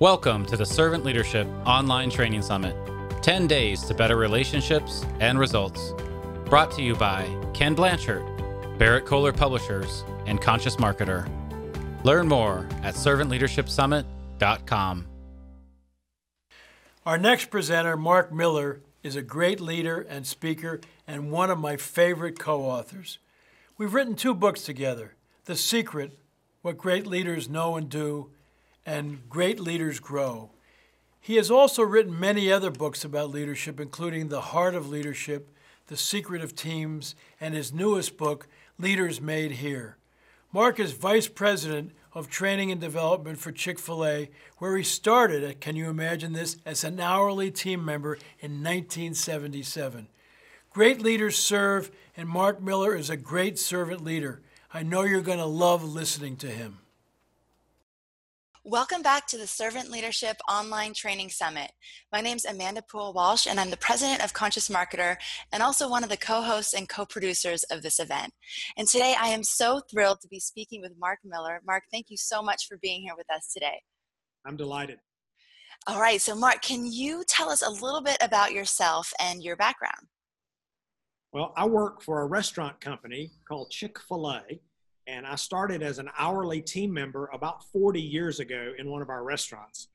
Welcome to the Servant Leadership Online Training Summit 10 days to better relationships and results. Brought to you by Ken Blanchard, Berrett-Koehler Publishers, and Conscious Marketer. Learn more at servantleadershipsummit.com. Our next presenter, Mark Miller, is a great leader and speaker and one of my favorite co authors. We've written two books together The Secret What Great Leaders Know and Do, and Great Leaders Grow. He has also written many other books about leadership, including The Heart of Leadership, The Secret of Teams, and his newest book, Leaders Made Here. Mark is Vice President of Training and Development for Chick fil A, where he started, can you imagine this, as an hourly team member in 1977. Great leaders serve, and Mark Miller is a great servant leader. I know you're going to love listening to him. Welcome back to the Servant Leadership Online Training Summit. My name is Amanda Poole Walsh, and I'm the president of Conscious Marketer and also one of the co hosts and co producers of this event. And today I am so thrilled to be speaking with Mark Miller. Mark, thank you so much for being here with us today. I'm delighted. All right, so Mark, can you tell us a little bit about yourself and your background? Well, I work for a restaurant company called Chick fil A and I started as an hourly team member about 40 years ago in one of our restaurants.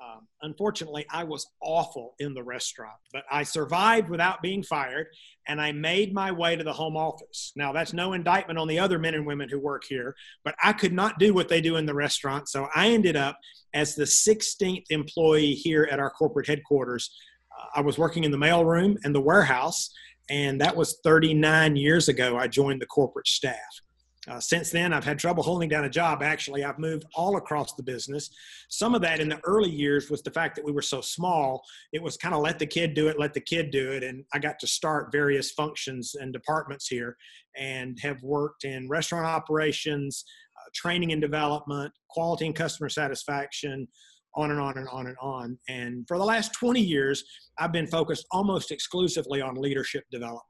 Um, unfortunately, I was awful in the restaurant, but I survived without being fired and I made my way to the home office. Now, that's no indictment on the other men and women who work here, but I could not do what they do in the restaurant. So I ended up as the 16th employee here at our corporate headquarters. Uh, I was working in the mailroom and the warehouse, and that was 39 years ago. I joined the corporate staff. Uh, since then, I've had trouble holding down a job. Actually, I've moved all across the business. Some of that in the early years was the fact that we were so small. It was kind of let the kid do it, let the kid do it. And I got to start various functions and departments here and have worked in restaurant operations, uh, training and development, quality and customer satisfaction, on and on and on and on. And for the last 20 years, I've been focused almost exclusively on leadership development.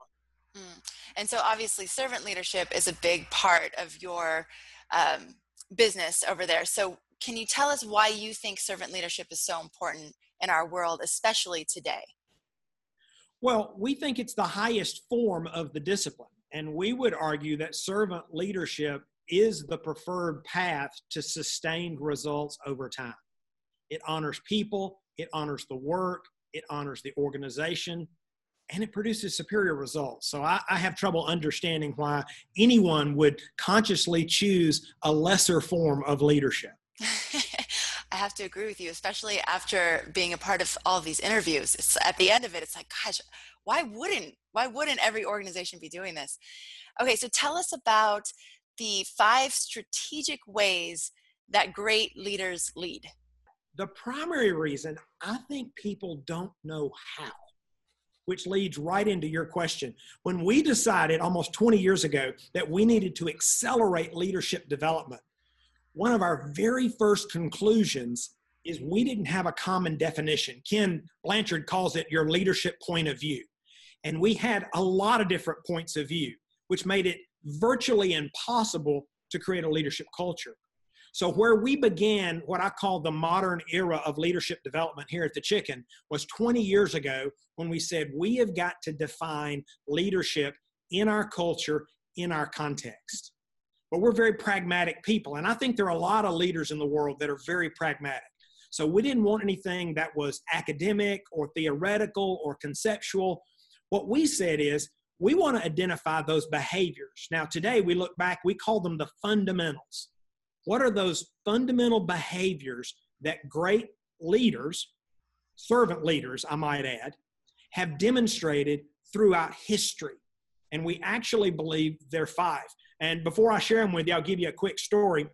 Mm. And so, obviously, servant leadership is a big part of your um, business over there. So, can you tell us why you think servant leadership is so important in our world, especially today? Well, we think it's the highest form of the discipline. And we would argue that servant leadership is the preferred path to sustained results over time. It honors people, it honors the work, it honors the organization, and it produces superior results. So I, I, have trouble understanding why anyone would consciously choose a lesser form of leadership. I have to agree with you, especially after being a part of all of these interviews. It's, at the end of it, it's like, gosh, why wouldn't why wouldn't every organization be doing this? Okay, so tell us about the five strategic ways that great leaders lead. The primary reason I think people don't know how which leads right into your question. When we decided almost 20 years ago that we needed to accelerate leadership development, one of our very first conclusions is we didn't have a common definition. Ken Blanchard calls it your leadership point of view. And we had a lot of different points of view, which made it virtually impossible to create a leadership culture. So, where we began what I call the modern era of leadership development here at the Chicken was 20 years ago when we said we have got to define leadership in our culture, in our context. But we're very pragmatic people. And I think there are a lot of leaders in the world that are very pragmatic. So, we didn't want anything that was academic or theoretical or conceptual. What we said is, we want to identify those behaviors. Now, today we look back, we call them the fundamentals. What are those fundamental behaviors that great leaders, servant leaders, I might add, have demonstrated throughout history? And we actually believe they're five. And before I share them with you, I'll give you a quick story.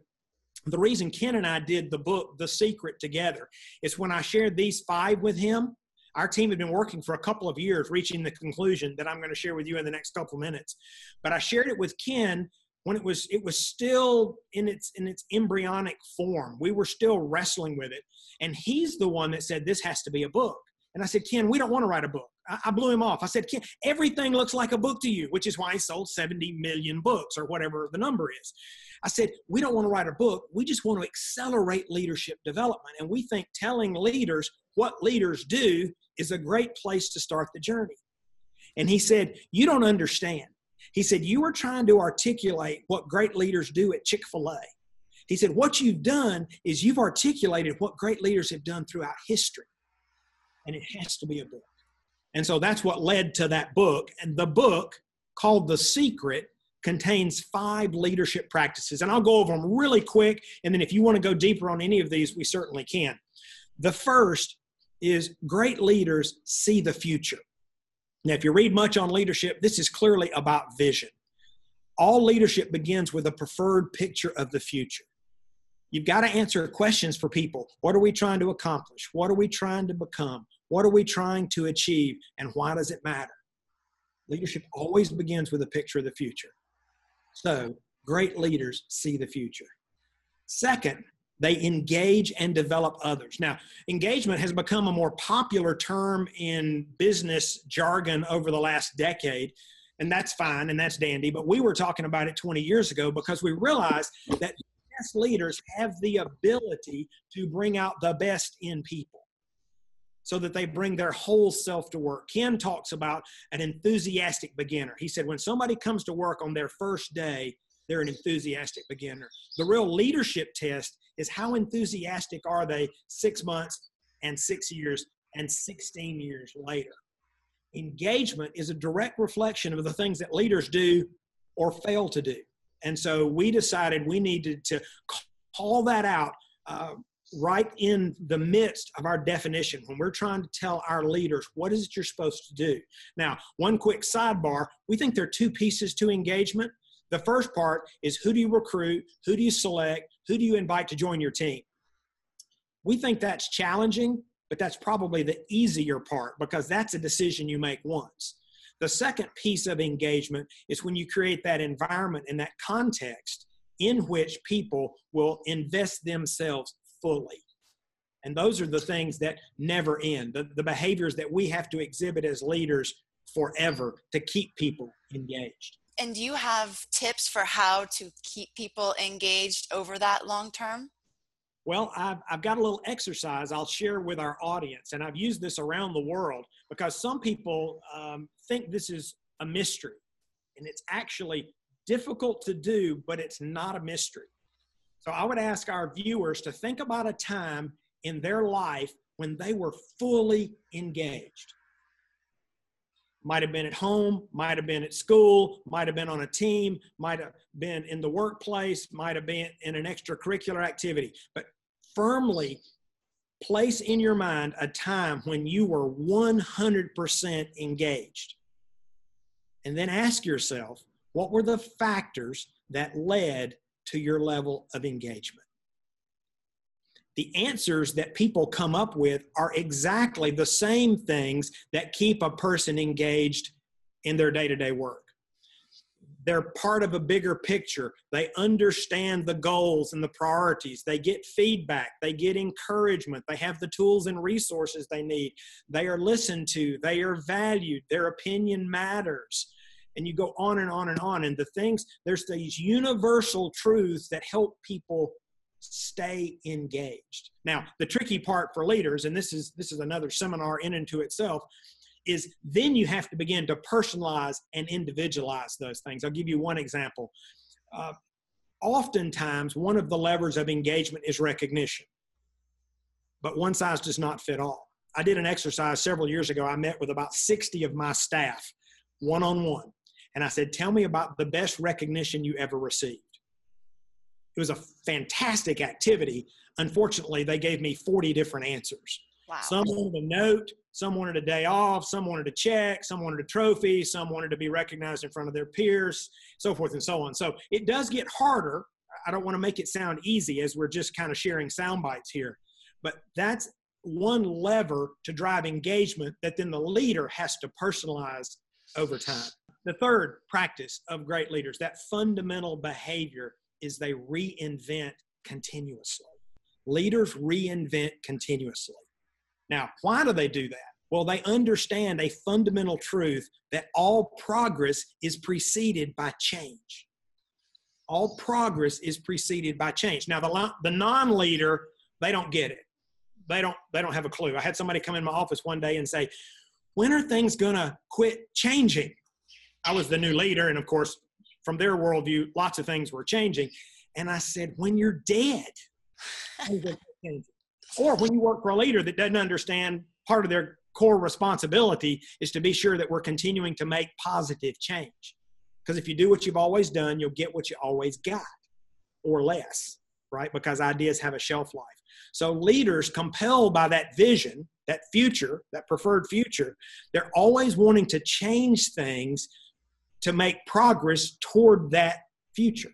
The reason Ken and I did the book, The Secret, together is when I shared these five with him, our team had been working for a couple of years, reaching the conclusion that I'm going to share with you in the next couple of minutes. But I shared it with Ken when it was it was still in its in its embryonic form we were still wrestling with it and he's the one that said this has to be a book And I said, Ken, we don't want to write a book. I, I blew him off. I said, Ken, everything looks like a book to you, which is why he sold 70 million books or whatever the number is. I said, we don't want to write a book. We just want to accelerate leadership development. And we think telling leaders what leaders do is a great place to start the journey. And he said, You don't understand. He said, You were trying to articulate what great leaders do at Chick fil A. He said, What you've done is you've articulated what great leaders have done throughout history. And it has to be a book. And so that's what led to that book. And the book called The Secret contains five leadership practices. And I'll go over them really quick. And then if you want to go deeper on any of these, we certainly can. The first is great leaders see the future. Now, if you read much on leadership, this is clearly about vision. All leadership begins with a preferred picture of the future. You've got to answer questions for people. What are we trying to accomplish? What are we trying to become? What are we trying to achieve? And why does it matter? Leadership always begins with a picture of the future. So, great leaders see the future. Second, they engage and develop others. Now, engagement has become a more popular term in business jargon over the last decade, and that's fine and that's dandy. But we were talking about it 20 years ago because we realized that best leaders have the ability to bring out the best in people so that they bring their whole self to work. Ken talks about an enthusiastic beginner. He said, when somebody comes to work on their first day, they're an enthusiastic beginner. The real leadership test is how enthusiastic are they six months and six years and 16 years later. Engagement is a direct reflection of the things that leaders do or fail to do. And so we decided we needed to call that out uh, right in the midst of our definition when we're trying to tell our leaders what is it you're supposed to do. Now, one quick sidebar we think there are two pieces to engagement. The first part is who do you recruit? Who do you select? Who do you invite to join your team? We think that's challenging, but that's probably the easier part because that's a decision you make once. The second piece of engagement is when you create that environment and that context in which people will invest themselves fully. And those are the things that never end, the, the behaviors that we have to exhibit as leaders forever to keep people engaged. And do you have tips for how to keep people engaged over that long term? Well, I've, I've got a little exercise I'll share with our audience, and I've used this around the world because some people um, think this is a mystery, and it's actually difficult to do, but it's not a mystery. So I would ask our viewers to think about a time in their life when they were fully engaged might have been at home, might have been at school, might have been on a team, might have been in the workplace, might have been in an extracurricular activity. But firmly place in your mind a time when you were 100% engaged. And then ask yourself, what were the factors that led to your level of engagement? The answers that people come up with are exactly the same things that keep a person engaged in their day to day work. They're part of a bigger picture. They understand the goals and the priorities. They get feedback. They get encouragement. They have the tools and resources they need. They are listened to. They are valued. Their opinion matters. And you go on and on and on. And the things, there's these universal truths that help people stay engaged. Now, the tricky part for leaders, and this is this is another seminar in and to itself, is then you have to begin to personalize and individualize those things. I'll give you one example. Uh, oftentimes, one of the levers of engagement is recognition, but one size does not fit all. I did an exercise several years ago. I met with about 60 of my staff one on one, and I said, Tell me about the best recognition you ever received. It was a fantastic activity. Unfortunately, they gave me 40 different answers. Wow. Some wanted a note, some wanted a day off, some wanted a check, some wanted a trophy, some wanted to be recognized in front of their peers, so forth and so on. So it does get harder. I don't want to make it sound easy as we're just kind of sharing sound bites here, but that's one lever to drive engagement that then the leader has to personalize over time. The third practice of great leaders, that fundamental behavior is they reinvent continuously. Leaders reinvent continuously. Now, why do they do that? Well, they understand a fundamental truth that all progress is preceded by change. All progress is preceded by change. Now, the, the non leader, they don't get it. They don't, they don't have a clue. I had somebody come in my office one day and say, When are things going to quit changing? I was the new leader. And of course, from their worldview, lots of things were changing. And I said, When you're dead, or when you work for a leader that doesn't understand part of their core responsibility is to be sure that we're continuing to make positive change. Because if you do what you've always done, you'll get what you always got or less, right? Because ideas have a shelf life. So leaders compelled by that vision, that future, that preferred future, they're always wanting to change things to make progress toward that future.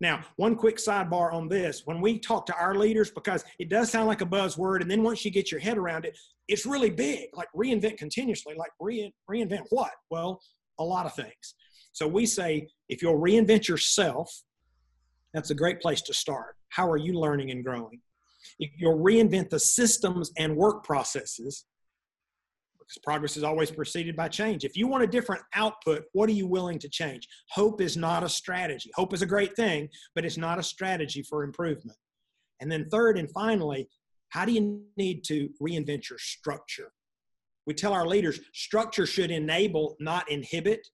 Now, one quick sidebar on this. When we talk to our leaders, because it does sound like a buzzword, and then once you get your head around it, it's really big, like reinvent continuously. Like re- reinvent what? Well, a lot of things. So we say if you'll reinvent yourself, that's a great place to start. How are you learning and growing? If you'll reinvent the systems and work processes, because progress is always preceded by change. If you want a different output, what are you willing to change? Hope is not a strategy. Hope is a great thing, but it's not a strategy for improvement. And then, third and finally, how do you need to reinvent your structure? We tell our leaders structure should enable, not inhibit.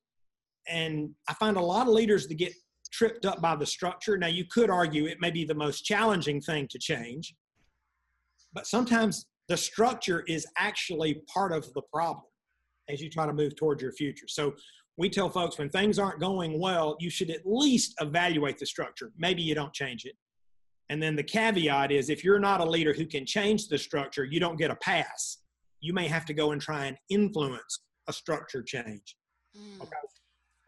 And I find a lot of leaders that get tripped up by the structure. Now, you could argue it may be the most challenging thing to change, but sometimes the structure is actually part of the problem as you try to move towards your future. So we tell folks when things aren't going well, you should at least evaluate the structure. Maybe you don't change it. And then the caveat is if you're not a leader who can change the structure, you don't get a pass. You may have to go and try and influence a structure change. Mm. Okay.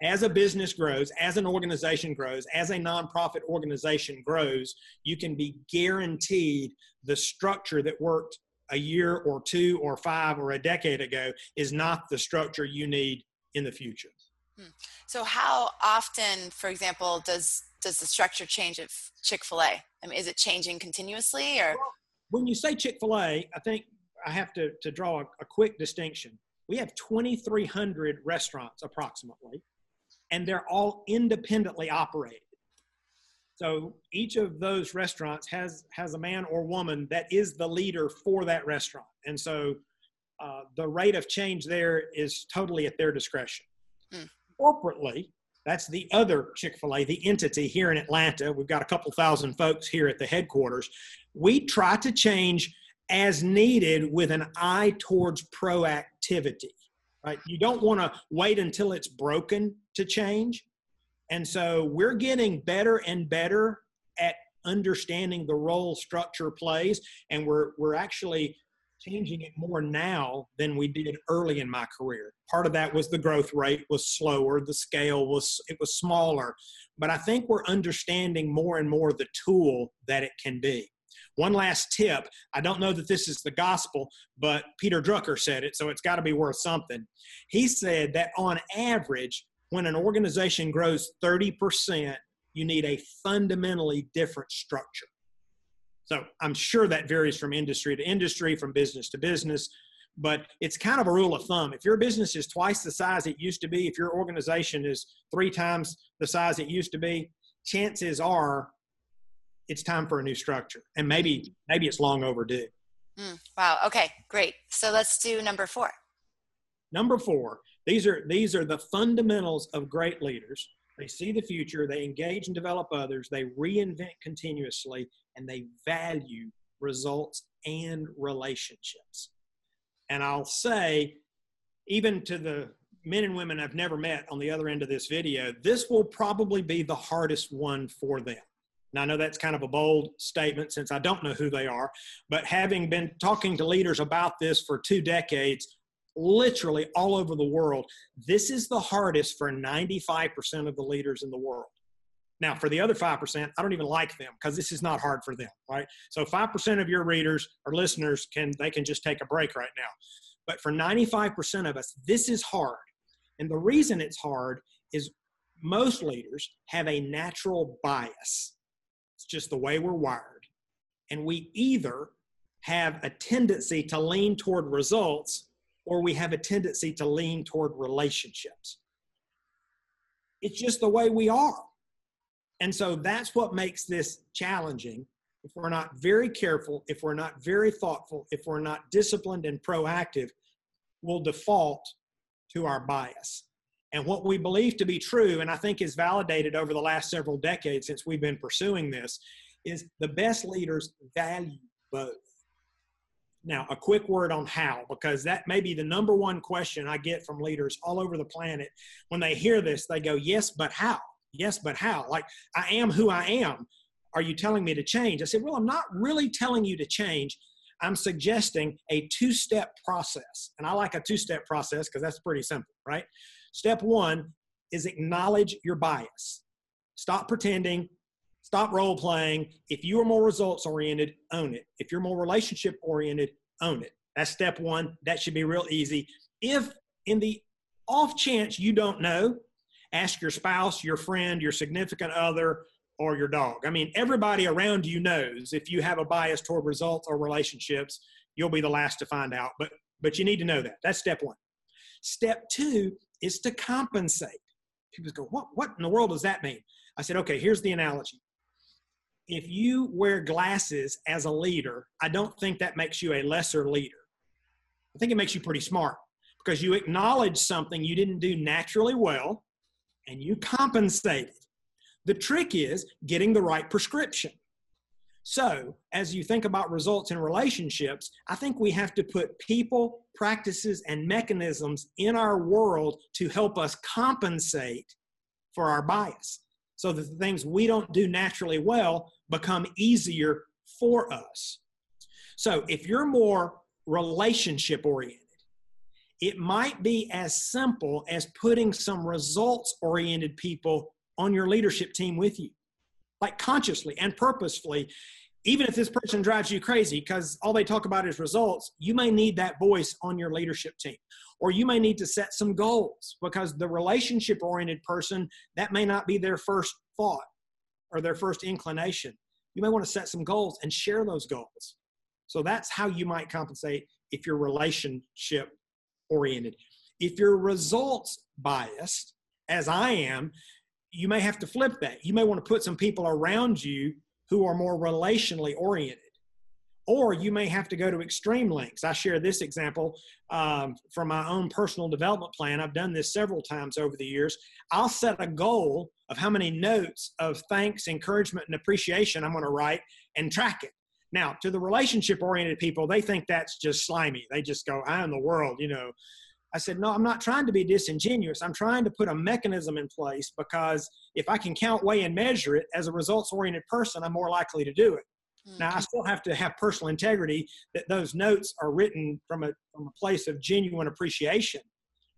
As a business grows, as an organization grows, as a nonprofit organization grows, you can be guaranteed the structure that worked a year or two or five or a decade ago is not the structure you need in the future. Hmm. So, how often, for example, does does the structure change of Chick Fil A? I mean, is it changing continuously, or when you say Chick Fil A, I think I have to to draw a, a quick distinction. We have 2,300 restaurants approximately, and they're all independently operated. So each of those restaurants has has a man or woman that is the leader for that restaurant, and so uh, the rate of change there is totally at their discretion. Mm. Corporately, that's the other Chick Fil A, the entity here in Atlanta. We've got a couple thousand folks here at the headquarters. We try to change as needed with an eye towards proactivity. Right? You don't want to wait until it's broken to change and so we're getting better and better at understanding the role structure plays, and we're we're actually changing it more now than we did early in my career. Part of that was the growth rate was slower, the scale was it was smaller, but I think we're understanding more and more the tool that it can be. One last tip. I don't know that this is the gospel, but Peter Drucker said it, so it's got to be worth something. He said that on average, when an organization grows 30%, you need a fundamentally different structure. So I'm sure that varies from industry to industry, from business to business, but it's kind of a rule of thumb. If your business is twice the size it used to be, if your organization is three times the size it used to be, chances are it's time for a new structure. And maybe maybe it's long overdue. Mm, wow. Okay, great. So let's do number four. Number four these are these are the fundamentals of great leaders. They see the future, they engage and develop others, they reinvent continuously, and they value results and relationships. And I'll say, even to the men and women I've never met on the other end of this video, this will probably be the hardest one for them. Now, I know that's kind of a bold statement since I don't know who they are, but having been talking to leaders about this for two decades, literally all over the world. This is the hardest for 95% of the leaders in the world. Now, for the other 5%, I don't even like them because this is not hard for them, right? So 5% of your readers or listeners can they can just take a break right now. But for 95% of us, this is hard. And the reason it's hard is most leaders have a natural bias. It's just the way we're wired. And we either have a tendency to lean toward results or we have a tendency to lean toward relationships. It's just the way we are. And so that's what makes this challenging. If we're not very careful, if we're not very thoughtful, if we're not disciplined and proactive, we'll default to our bias. And what we believe to be true, and I think is validated over the last several decades since we've been pursuing this, is the best leaders value both. Now, a quick word on how, because that may be the number one question I get from leaders all over the planet. When they hear this, they go, Yes, but how? Yes, but how? Like, I am who I am. Are you telling me to change? I said, Well, I'm not really telling you to change. I'm suggesting a two step process. And I like a two step process because that's pretty simple, right? Step one is acknowledge your bias. Stop pretending, stop role playing. If you are more results oriented, own it. If you're more relationship oriented, own it. That's step one. That should be real easy. If in the off chance you don't know, ask your spouse, your friend, your significant other, or your dog. I mean, everybody around you knows if you have a bias toward results or relationships, you'll be the last to find out. But but you need to know that. That's step one. Step two is to compensate. People go, what, what in the world does that mean? I said, okay, here's the analogy. If you wear glasses as a leader, I don't think that makes you a lesser leader. I think it makes you pretty smart because you acknowledge something you didn't do naturally well and you compensated. The trick is getting the right prescription. So, as you think about results in relationships, I think we have to put people, practices, and mechanisms in our world to help us compensate for our bias so that the things we don't do naturally well become easier for us. So, if you're more relationship oriented, it might be as simple as putting some results oriented people on your leadership team with you like consciously and purposefully even if this person drives you crazy because all they talk about is results you may need that voice on your leadership team or you may need to set some goals because the relationship oriented person that may not be their first thought or their first inclination you may want to set some goals and share those goals so that's how you might compensate if you're relationship oriented if you're results biased as i am you may have to flip that. You may want to put some people around you who are more relationally oriented. Or you may have to go to extreme lengths. I share this example um, from my own personal development plan. I've done this several times over the years. I'll set a goal of how many notes of thanks, encouragement, and appreciation I'm going to write and track it. Now, to the relationship oriented people, they think that's just slimy. They just go, I am the world, you know, I said, no, I'm not trying to be disingenuous. I'm trying to put a mechanism in place because if I can count, weigh, and measure it as a results oriented person, I'm more likely to do it. Mm-hmm. Now, I still have to have personal integrity that those notes are written from a, from a place of genuine appreciation.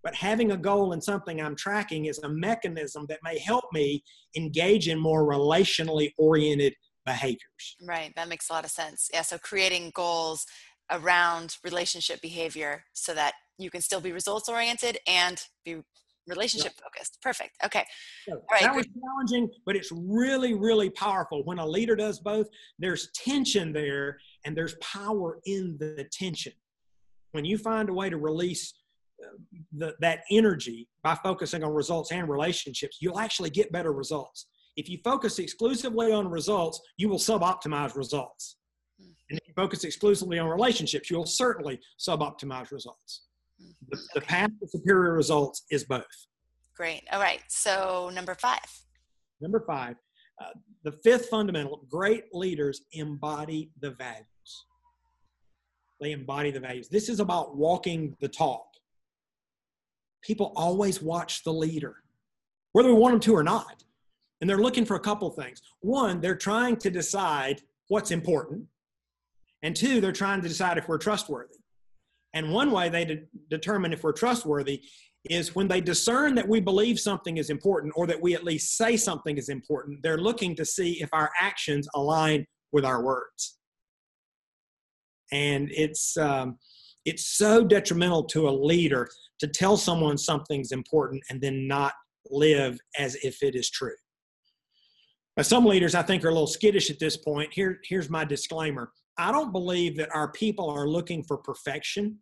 But having a goal and something I'm tracking is a mechanism that may help me engage in more relationally oriented behaviors. Right. That makes a lot of sense. Yeah. So creating goals around relationship behavior so that you can still be results oriented and be relationship focused. Perfect. Okay. All right. That was challenging, but it's really, really powerful. When a leader does both, there's tension there and there's power in the tension. When you find a way to release uh, the, that energy by focusing on results and relationships, you'll actually get better results. If you focus exclusively on results, you will sub optimize results. Hmm. And if you focus exclusively on relationships, you'll certainly sub optimize results. The, the path to superior results is both. Great. All right. So, number five. Number five, uh, the fifth fundamental great leaders embody the values. They embody the values. This is about walking the talk. People always watch the leader, whether we want them to or not. And they're looking for a couple things. One, they're trying to decide what's important. And two, they're trying to decide if we're trustworthy. And one way they de- determine if we're trustworthy is when they discern that we believe something is important or that we at least say something is important, they're looking to see if our actions align with our words. And it's, um, it's so detrimental to a leader to tell someone something's important and then not live as if it is true. Now, some leaders I think are a little skittish at this point. Here, here's my disclaimer I don't believe that our people are looking for perfection.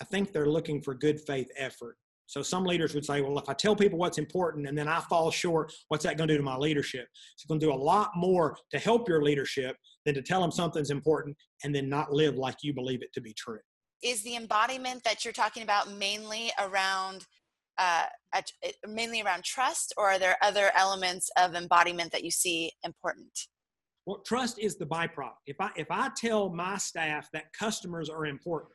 I think they're looking for good faith effort. So some leaders would say, well, if I tell people what's important and then I fall short, what's that going to do to my leadership? It's going to do a lot more to help your leadership than to tell them something's important and then not live like you believe it to be true. Is the embodiment that you're talking about mainly around uh, mainly around trust, or are there other elements of embodiment that you see important? Well, trust is the byproduct. If I if I tell my staff that customers are important,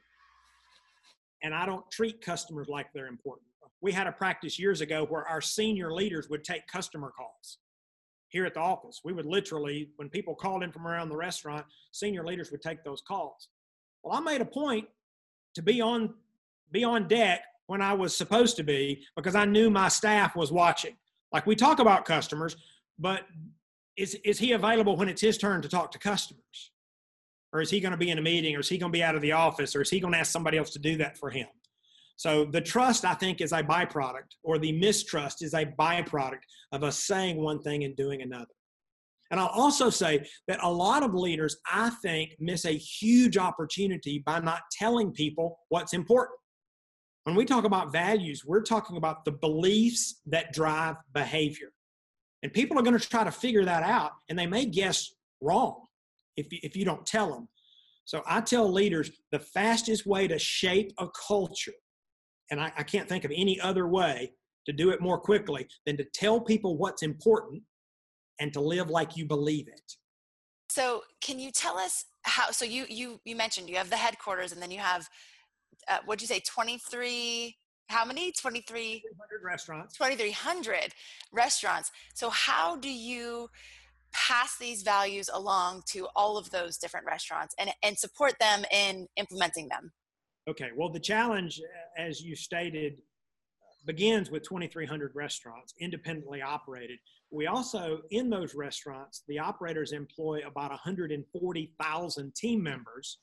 and I don't treat customers like they're important. We had a practice years ago where our senior leaders would take customer calls here at the office. We would literally, when people called in from around the restaurant, senior leaders would take those calls. Well, I made a point to be on be on deck when I was supposed to be because I knew my staff was watching. Like we talk about customers, but is is he available when it's his turn to talk to customers? or is he going to be in a meeting or is he going to be out of the office or is he going to ask somebody else to do that for him? So the trust i think is a byproduct or the mistrust is a byproduct of us saying one thing and doing another. And i'll also say that a lot of leaders i think miss a huge opportunity by not telling people what's important. When we talk about values we're talking about the beliefs that drive behavior and people are going to try to figure that out and they may guess wrong if you, if you don't tell them. So I tell leaders the fastest way to shape a culture, and I, I can't think of any other way to do it more quickly than to tell people what's important and to live like you believe it. So can you tell us how? So you you you mentioned you have the headquarters, and then you have uh, what'd you say? Twenty three. How many? 23 restaurants. 2300 restaurants. So how do you pass these values along to all of those different restaurants and, and support them in implementing them? Okay, well, the challenge, as you stated, begins with 2,300 restaurants independently operated. We also, in those restaurants, the operators employ about 140,000 team members.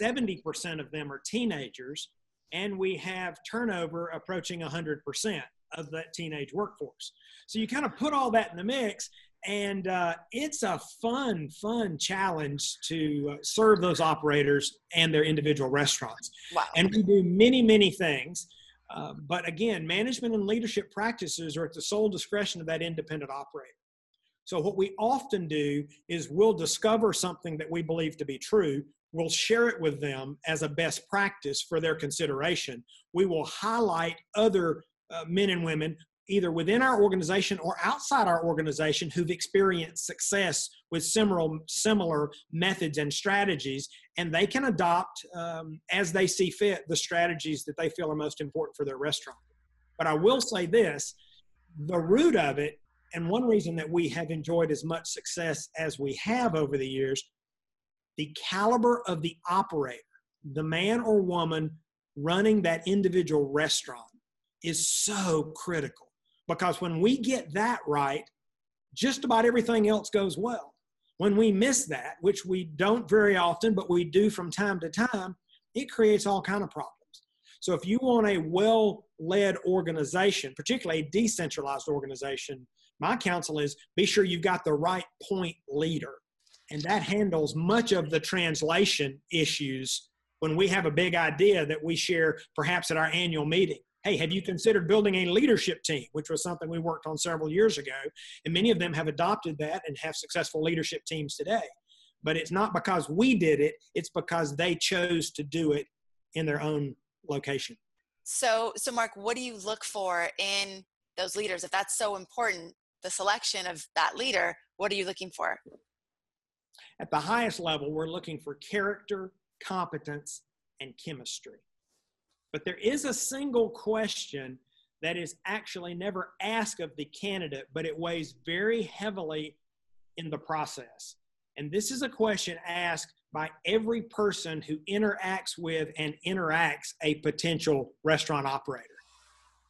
70% of them are teenagers, and we have turnover approaching 100% of that teenage workforce. So you kind of put all that in the mix, and uh, it's a fun, fun challenge to uh, serve those operators and their individual restaurants. Wow. And we do many, many things. Uh, but again, management and leadership practices are at the sole discretion of that independent operator. So, what we often do is we'll discover something that we believe to be true. We'll share it with them as a best practice for their consideration. We will highlight other uh, men and women either within our organization or outside our organization who've experienced success with similar similar methods and strategies and they can adopt um, as they see fit the strategies that they feel are most important for their restaurant but i will say this the root of it and one reason that we have enjoyed as much success as we have over the years the caliber of the operator the man or woman running that individual restaurant is so critical because when we get that right, just about everything else goes well. When we miss that, which we don't very often, but we do from time to time, it creates all kind of problems. So if you want a well-led organization, particularly a decentralized organization, my counsel is be sure you've got the right point leader. And that handles much of the translation issues when we have a big idea that we share perhaps at our annual meeting hey, have you considered building a leadership team, which was something we worked on several years ago. And many of them have adopted that and have successful leadership teams today. But it's not because we did it, it's because they chose to do it in their own location. So, so Mark, what do you look for in those leaders? If that's so important, the selection of that leader, what are you looking for? At the highest level, we're looking for character, competence, and chemistry. But there is a single question that is actually never asked of the candidate, but it weighs very heavily in the process. And this is a question asked by every person who interacts with and interacts a potential restaurant operator.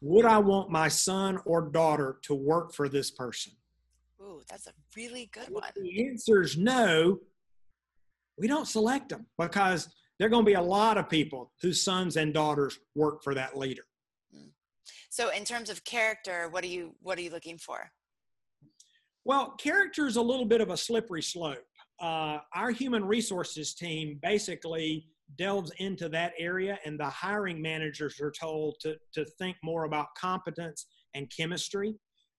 Would I want my son or daughter to work for this person? Ooh, that's a really good one. If the answer is no. We don't select them because there are going to be a lot of people whose sons and daughters work for that leader. Hmm. So, in terms of character, what are you what are you looking for? Well, character is a little bit of a slippery slope. Uh, our human resources team basically delves into that area, and the hiring managers are told to, to think more about competence and chemistry.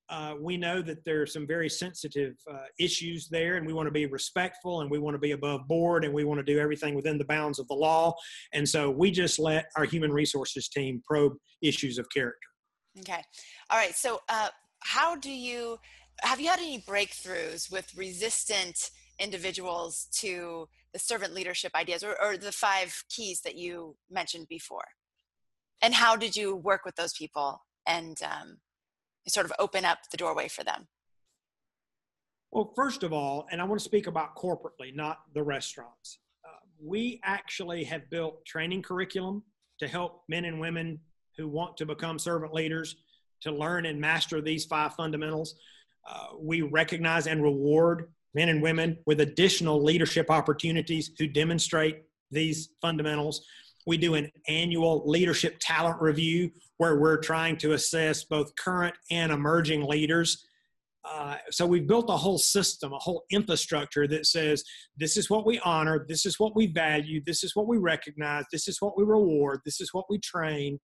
Uh, we know that there are some very sensitive uh, issues there, and we want to be respectful and we want to be above board and we want to do everything within the bounds of the law. And so we just let our human resources team probe issues of character. Okay. All right. So, uh, how do you have you had any breakthroughs with resistant individuals to the servant leadership ideas or, or the five keys that you mentioned before? And how did you work with those people and um, sort of open up the doorway for them? Well, first of all, and I want to speak about corporately, not the restaurants. Uh, we actually have built training curriculum to help men and women who want to become servant leaders to learn and master these five fundamentals. Uh, we recognize and reward men and women with additional leadership opportunities who demonstrate these fundamentals. We do an annual leadership talent review where we're trying to assess both current and emerging leaders. Uh, so we've built a whole system, a whole infrastructure that says this is what we honor, this is what we value, this is what we recognize, this is what we reward, this is what we train,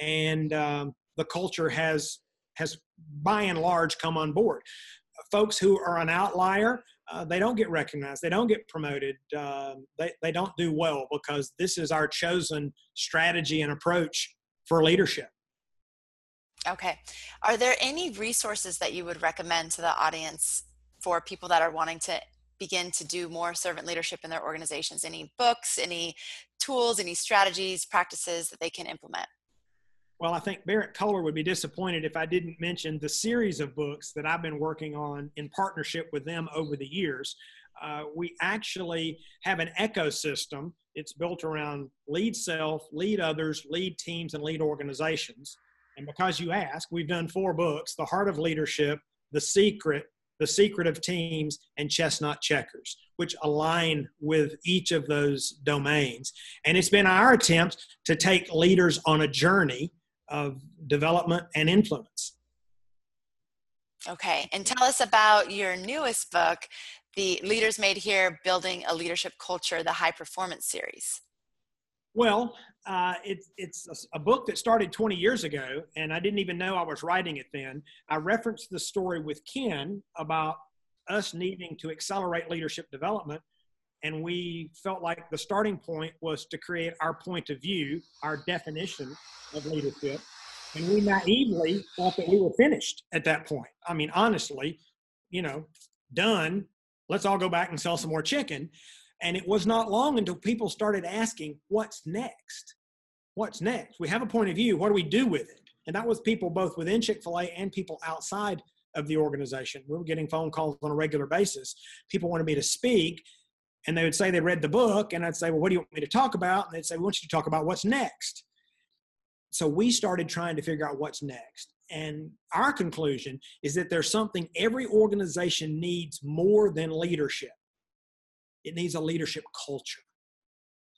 and um, the culture has has by and large come on board folks who are an outlier, uh, they don't get recognized, they don't get promoted, uh, they, they don't do well because this is our chosen strategy and approach for leadership. Okay. Are there any resources that you would recommend to the audience for people that are wanting to begin to do more servant leadership in their organizations? Any books, any tools, any strategies, practices that they can implement? Well, I think Berrett-Koehler would be disappointed if I didn't mention the series of books that I've been working on in partnership with them over the years. Uh, we actually have an ecosystem. It's built around lead self, lead others, lead teams, and lead organizations. And because you ask, we've done four books The Heart of Leadership, The Secret, The Secret of Teams, and Chess Not Checkers, which align with each of those domains. And it's been our attempt to take leaders on a journey of development and influence. Okay, and tell us about your newest book, The Leaders Made Here Building a Leadership Culture, the High Performance Series. Well, uh, it, it's a, a, book that started 20 years ago, and I didn't even know I was writing it then. I referenced the story with Ken about us needing to accelerate leadership development, and we felt like the starting point was to create our point of view, our definition of leadership. And we naively thought that we were finished at that point. I mean, honestly, you know, done. Let's all go back and sell some more chicken. And it was not long until people started asking, what's next? What's next? We have a point of view. What do we do with it? And that was people both within Chick fil A and people outside of the organization. We were getting phone calls on a regular basis. People wanted me to speak, and they would say they read the book, and I'd say, Well, what do you want me to talk about? And they'd say, We want you to talk about what's next so we started trying to figure out what's next. And our conclusion is that there's something every organization needs more than leadership. It needs a leadership culture.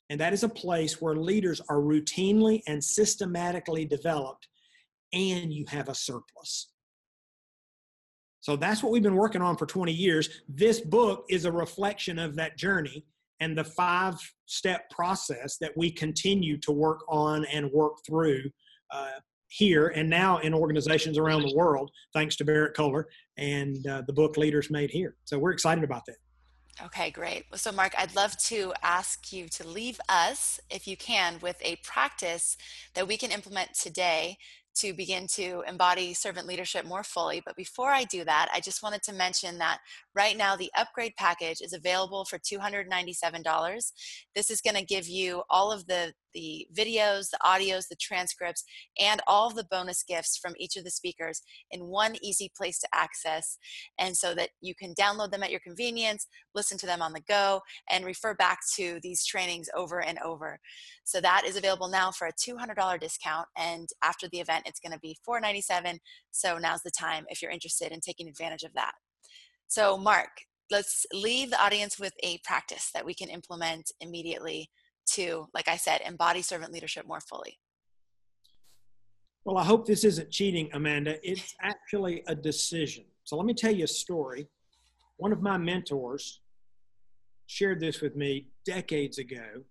And that is a place where leaders are routinely and systematically developed, and you have a surplus. So that's what we've been working on for 20 years. This book is a reflection of that journey and the five step process that we continue to work on and work through uh, here and now in organizations around the world, thanks to Berrett-Koehler and uh, the book Leaders Made Here. So we're excited about that. Okay, great. So, Mark, I'd love to ask you to leave us, if you can, with a practice that we can implement today to begin to embody servant leadership more fully. But before I do that, I just wanted to mention that right now the upgrade package is available for $297. This is going to give you all of the the videos, the audios, the transcripts, and all the bonus gifts from each of the speakers in one easy place to access. And so that you can download them at your convenience, listen to them on the go, and refer back to these trainings over and over. So that is available now for a $200 discount. And after the event, it's going to be 497. So now's the time if you're interested in taking advantage of that. So, Mark, let's leave the audience with a practice that we can implement immediately to, like I said, embody servant leadership more fully? Well, I hope this isn't cheating, Amanda. It's actually a decision. So let me tell you a story. One of my mentors shared this with me decades ago.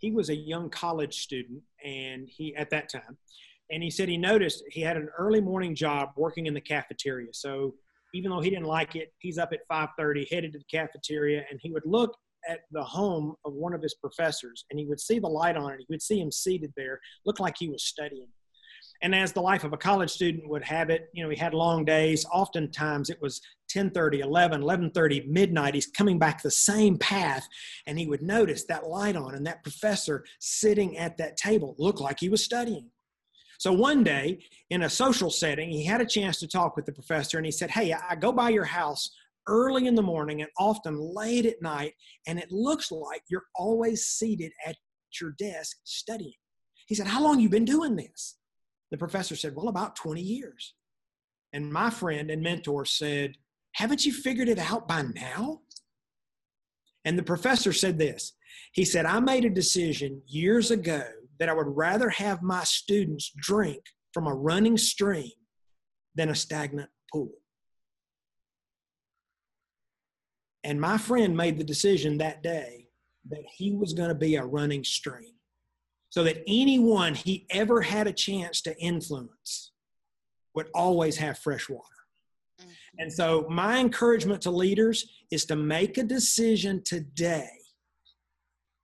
he was a young college student, and he at that time, and he said he noticed he had an early morning job working in the cafeteria. So even though he didn't like it, he's up at 5:30, headed to the cafeteria, and he would look at the home of one of his professors, and he would see the light on it. He would see him seated there, looked like he was studying. And as the life of a college student would have it, you know, he had long days. Oftentimes it was 10:30, 11, 11:30, midnight. He's coming back the same path, and he would notice that light on and that professor sitting at that table looked like he was studying. So one day in a social setting, he had a chance to talk with the professor, and he said, "Hey, I go by your house early in the morning and often late at night, and it looks like you're always seated at your desk studying." He said, "How long you been doing this?" The professor said, Well, about 20 years. And my friend and mentor said, Haven't you figured it out by now? And the professor said this He said, I made a decision years ago that I would rather have my students drink from a running stream than a stagnant pool. And my friend made the decision that day that he was going to be a running stream so that anyone he ever had a chance to influence would always have fresh water. Mm-hmm. And so, my encouragement to leaders is to make a decision today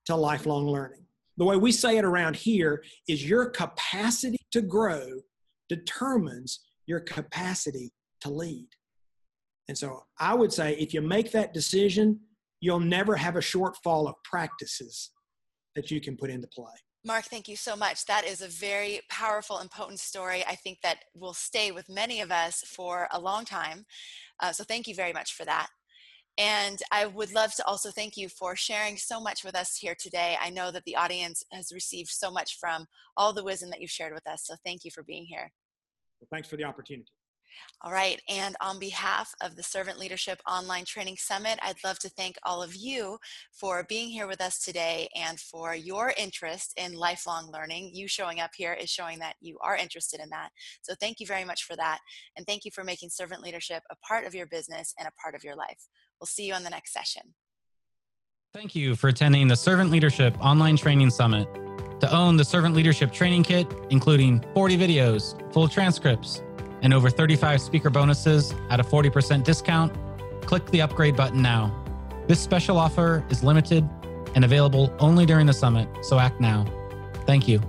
to lifelong learning. The way we say it around here is your capacity to grow determines your capacity to lead. And so, I would say if you make that decision, you'll never have a shortfall of practices that you can put into play. Mark, thank you so much. That is a very powerful and potent story. I think that will stay with many of us for a long time. Uh, so, thank you very much for that. And I would love to also thank you for sharing so much with us here today. I know that the audience has received so much from all the wisdom that you've shared with us. So, thank you for being here. Well, thanks for the opportunity. All right. And on behalf of the Servant Leadership Online Training Summit, I'd love to thank all of you for being here with us today and for your interest in lifelong learning. You showing up here is showing that you are interested in that. So thank you very much for that. And thank you for making servant leadership a part of your business and a part of your life. We'll see you on the next session. Thank you for attending the Servant Leadership Online Training Summit. To own the Servant Leadership Training Kit, including 40 videos, full transcripts, and over 35 speaker bonuses at a 40% discount, click the upgrade button now. This special offer is limited and available only during the summit, so act now. Thank you.